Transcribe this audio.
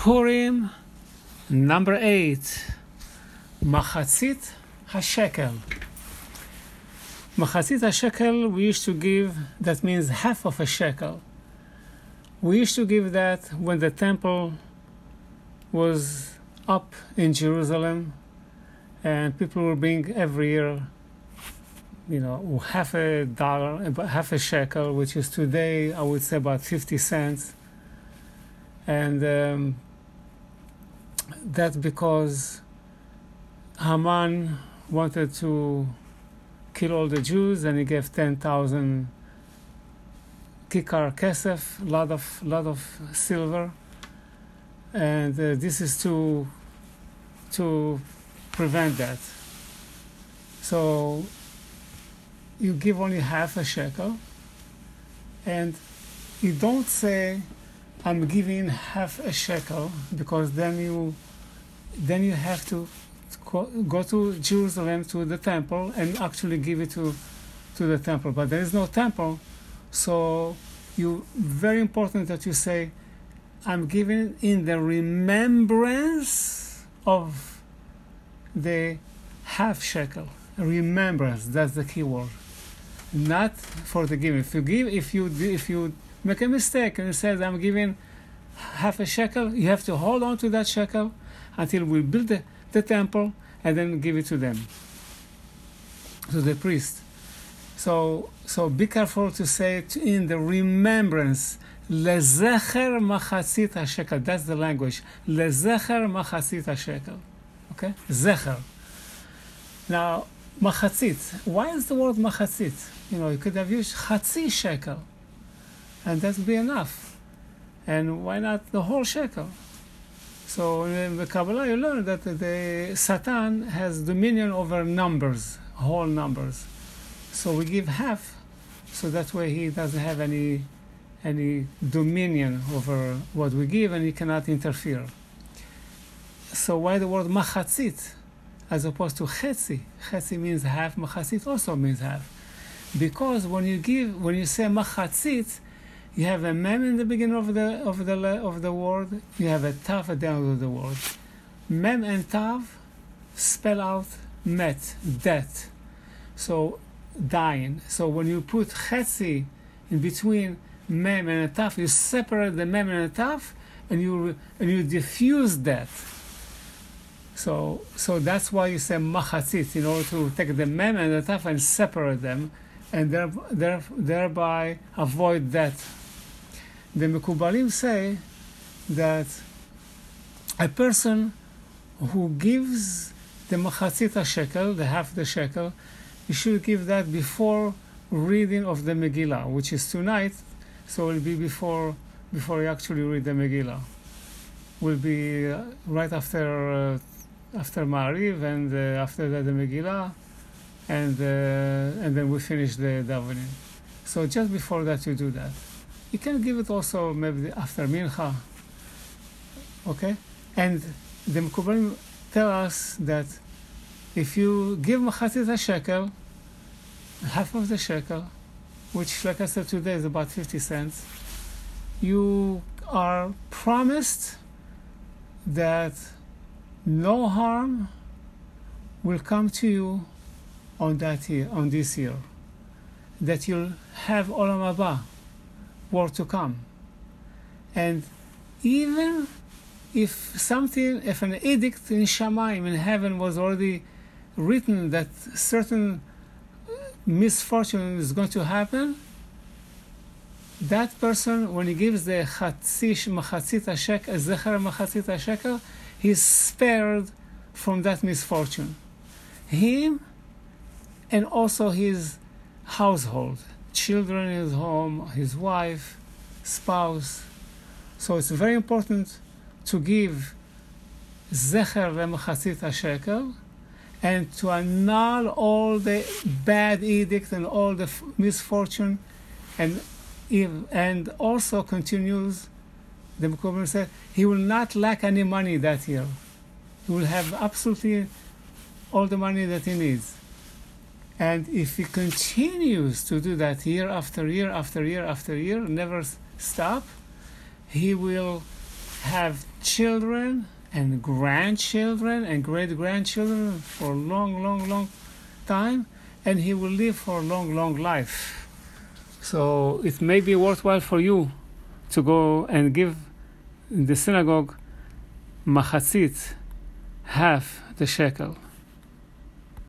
Purim, number eight, Machatzit HaShekel. Machatzit HaShekel we used to give, that means half of a shekel. We used to give that when the temple was up in Jerusalem and people were bring every year you know, half a dollar, half a shekel, which is today, I would say about 50 cents. And um, that's because Haman wanted to kill all the Jews and he gave 10,000 kikar kesef, lot of, lot of silver. And uh, this is to, to prevent that. So you give only half a shekel and you don't say I'm giving half a shekel because then you then you have to go to Jerusalem to the temple and actually give it to to the temple. But there is no temple so you very important that you say I'm giving in the remembrance of the half shekel. Remembrance that's the key word. Not for the giving. If you give, if you if you make a mistake and you says, I'm giving half a shekel, you have to hold on to that shekel until we build the, the temple and then give it to them, to the priest. So so be careful to say it in the remembrance. Lezecher machatzit shekel. That's the language. Lezecher machatzit shekel. Okay, zecher. Now machatzit. Why is the word machatzit? You know, you could have used chatzi shekel, and that would be enough. And why not the whole shekel? So in the Kabbalah, you learn that the Satan has dominion over numbers, whole numbers. So we give half, so that way he doesn't have any any dominion over what we give, and he cannot interfere. So why the word machatzit? as opposed to chetzi. Chetzi means half, machatzit also means half. Because when you give, when you say machatzit, you have a mem in the beginning of the of the of the word. You have a tav at the end of the word. Mem and tav spell out met, death. So dying. So when you put chetzi in between mem and a tav, you separate the mem and a tav, and you and you diffuse death. So, so that's why you say machatzit, in order to take the mem and the taf and separate them, and there, there, thereby avoid that. The Mekubalim say that a person who gives the machatzit a shekel, the half the shekel, you should give that before reading of the Megillah, which is tonight, so it will be before before you actually read the Megillah. Will be uh, right after uh, after Mariv and uh, after that the Megillah, and uh, and then we finish the davening. So just before that you do that. You can give it also maybe after Mincha. Okay, and the Mekubalim tell us that if you give Machatzit a shekel, half of the shekel, which like I said today is about 50 cents, you are promised that no harm will come to you on that year, on this year. That you'll have Olam Haba, world to come. And even if something, if an edict in Shamayim in heaven was already written that certain uh, misfortune is going to happen, that person, when he gives the chatzish machatzit shekel, zecher machatzit shekel, he's spared from that misfortune. Him and also his household, children in his home, his wife, spouse. So it's very important to give zecher v'mechatzit shekel and to annul all the bad edict and all the misfortune and and also continues the Mekubalim said, he will not lack any money that year. He will have absolutely all the money that he needs. And if he continues to do that year after year after year after year, never stop, he will have children and grandchildren and great grandchildren for a long, long, long time, and he will live for a long, long life. So it may be worthwhile for you to go and give in the synagogue machatzit, half the shekel.